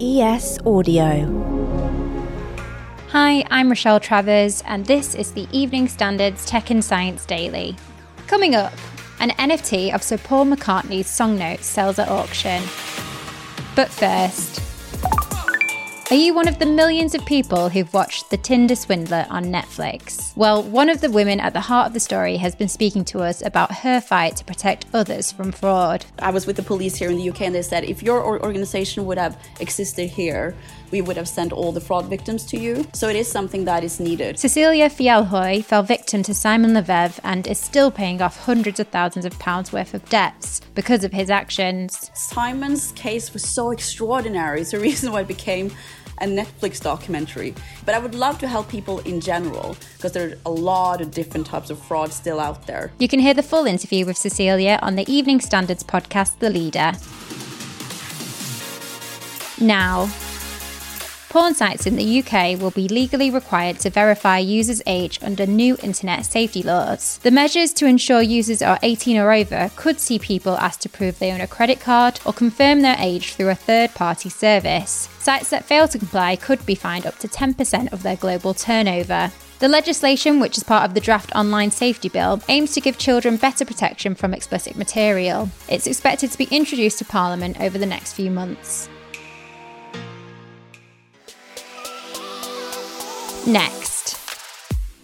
ES Audio. Hi, I'm Rochelle Travers, and this is the Evening Standards Tech and Science Daily. Coming up, an NFT of Sir Paul McCartney's song notes sells at auction. But first, are you one of the millions of people who've watched The Tinder Swindler on Netflix? Well, one of the women at the heart of the story has been speaking to us about her fight to protect others from fraud. I was with the police here in the UK and they said if your organization would have existed here, we would have sent all the fraud victims to you. So it is something that is needed. Cecilia Fjellhøy fell victim to Simon Leviev and is still paying off hundreds of thousands of pounds worth of debts because of his actions. Simon's case was so extraordinary. It's the reason why it became a Netflix documentary. But I would love to help people in general because there are a lot of different types of fraud still out there. You can hear the full interview with Cecilia on the Evening Standards podcast, The Leader. Now, Porn sites in the UK will be legally required to verify users' age under new internet safety laws. The measures to ensure users are 18 or over could see people asked to prove they own a credit card or confirm their age through a third party service. Sites that fail to comply could be fined up to 10% of their global turnover. The legislation, which is part of the draft online safety bill, aims to give children better protection from explicit material. It's expected to be introduced to Parliament over the next few months. Next.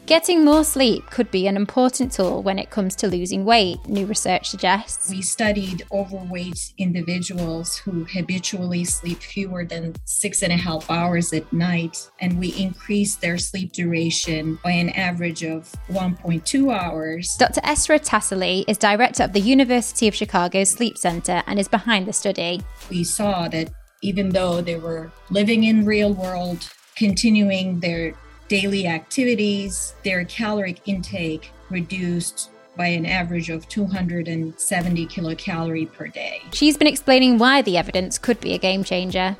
Getting more sleep could be an important tool when it comes to losing weight, new research suggests. We studied overweight individuals who habitually sleep fewer than six and a half hours at night, and we increased their sleep duration by an average of 1.2 hours. Dr. Esra Tasali is director of the University of Chicago Sleep Center and is behind the study. We saw that even though they were living in real world, continuing their daily activities, their caloric intake reduced by an average of 270 kilocalorie per day. She's been explaining why the evidence could be a game changer.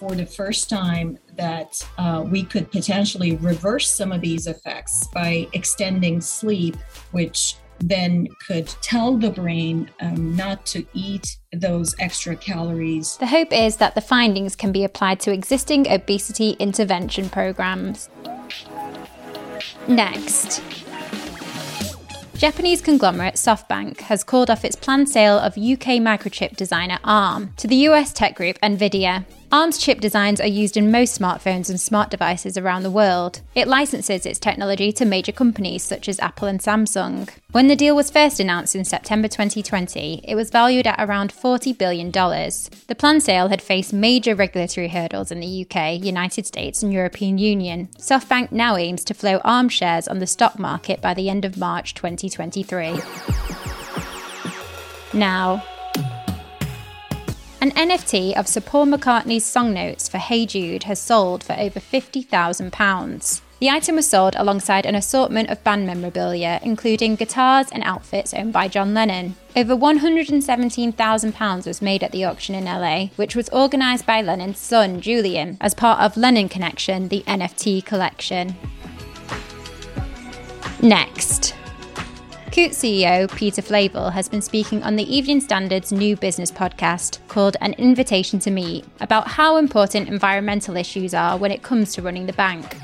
For the first time, that uh, we could potentially reverse some of these effects by extending sleep, which then could tell the brain um, not to eat those extra calories. The hope is that the findings can be applied to existing obesity intervention programs. Next. Japanese conglomerate SoftBank has called off its planned sale of UK microchip designer ARM to the US tech group Nvidia. ARM's chip designs are used in most smartphones and smart devices around the world. It licenses its technology to major companies such as Apple and Samsung. When the deal was first announced in September 2020, it was valued at around $40 billion. The planned sale had faced major regulatory hurdles in the UK, United States, and European Union. SoftBank now aims to flow ARM shares on the stock market by the end of March 2023. Now, an NFT of Sir Paul McCartney's song notes for Hey Jude has sold for over £50,000. The item was sold alongside an assortment of band memorabilia, including guitars and outfits owned by John Lennon. Over £117,000 was made at the auction in LA, which was organised by Lennon's son, Julian, as part of Lennon Connection, the NFT collection. Next. Coutts CEO Peter Flavel has been speaking on the Evening Standard's new business podcast called An Invitation to Meet about how important environmental issues are when it comes to running the bank.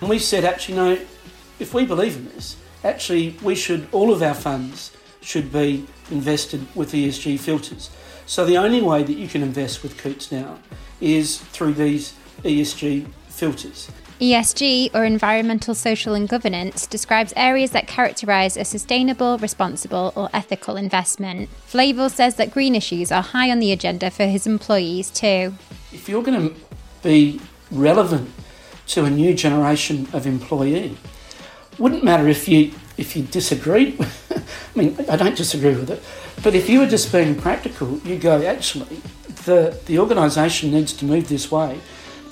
And we said, actually, no, if we believe in this, actually, we should, all of our funds should be invested with ESG filters. So the only way that you can invest with Coutts now is through these ESG filters. ESG, or Environmental, Social and Governance, describes areas that characterise a sustainable, responsible, or ethical investment. Flavel says that green issues are high on the agenda for his employees too. If you're going to be relevant to a new generation of employee, wouldn't matter if you if you disagreed. I mean, I don't disagree with it, but if you were just being practical, you go actually the the organisation needs to move this way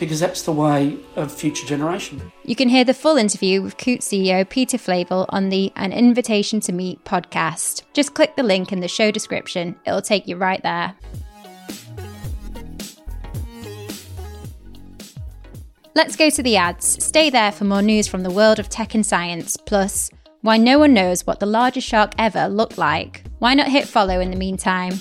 because that's the way of future generation. You can hear the full interview with Coutts CEO Peter Flavel on the An Invitation to Meet podcast. Just click the link in the show description, it'll take you right there. Let's go to the ads. Stay there for more news from the world of tech and science, plus why no one knows what the largest shark ever looked like. Why not hit follow in the meantime?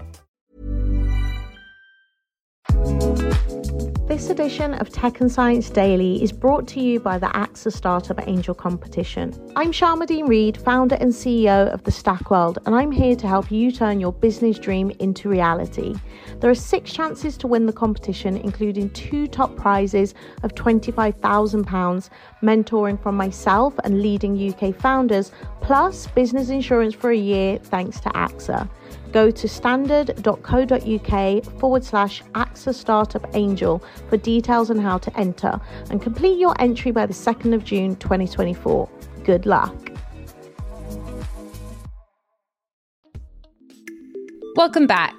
This edition of Tech and Science Daily is brought to you by the AXA Startup Angel Competition. I'm Sharmadean Reid, founder and CEO of the Stack World, and I'm here to help you turn your business dream into reality. There are six chances to win the competition, including two top prizes of £25,000, mentoring from myself and leading UK founders, plus business insurance for a year thanks to AXA. Go to standard.co.uk forward slash AXA Startup Angel for details on how to enter and complete your entry by the 2nd of June 2024. Good luck. Welcome back.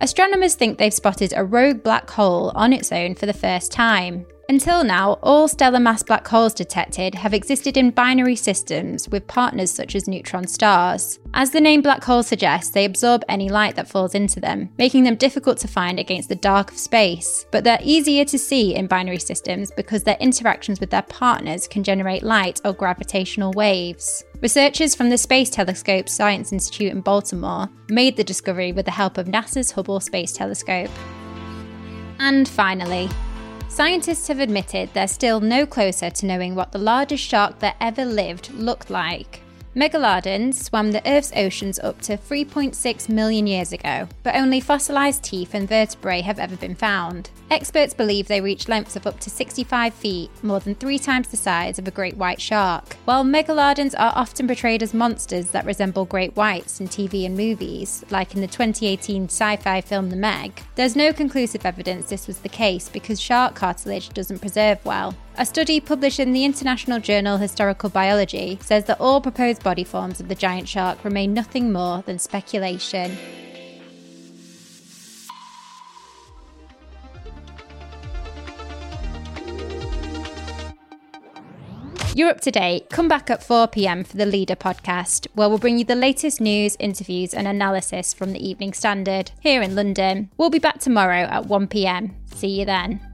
Astronomers think they've spotted a rogue black hole on its own for the first time. Until now, all stellar mass black holes detected have existed in binary systems with partners such as neutron stars. As the name black hole suggests, they absorb any light that falls into them, making them difficult to find against the dark of space. But they're easier to see in binary systems because their interactions with their partners can generate light or gravitational waves. Researchers from the Space Telescope Science Institute in Baltimore made the discovery with the help of NASA's Hubble Space Telescope. And finally, Scientists have admitted they're still no closer to knowing what the largest shark that ever lived looked like. Megalodon swam the Earth's oceans up to 3.6 million years ago, but only fossilized teeth and vertebrae have ever been found. Experts believe they reach lengths of up to 65 feet, more than three times the size of a great white shark. While megalodons are often portrayed as monsters that resemble great whites in TV and movies, like in the 2018 sci fi film The Meg, there's no conclusive evidence this was the case because shark cartilage doesn't preserve well. A study published in the International Journal Historical Biology says that all proposed body forms of the giant shark remain nothing more than speculation. You're up to date. Come back at 4 pm for the Leader podcast, where we'll bring you the latest news, interviews, and analysis from the Evening Standard here in London. We'll be back tomorrow at 1 pm. See you then.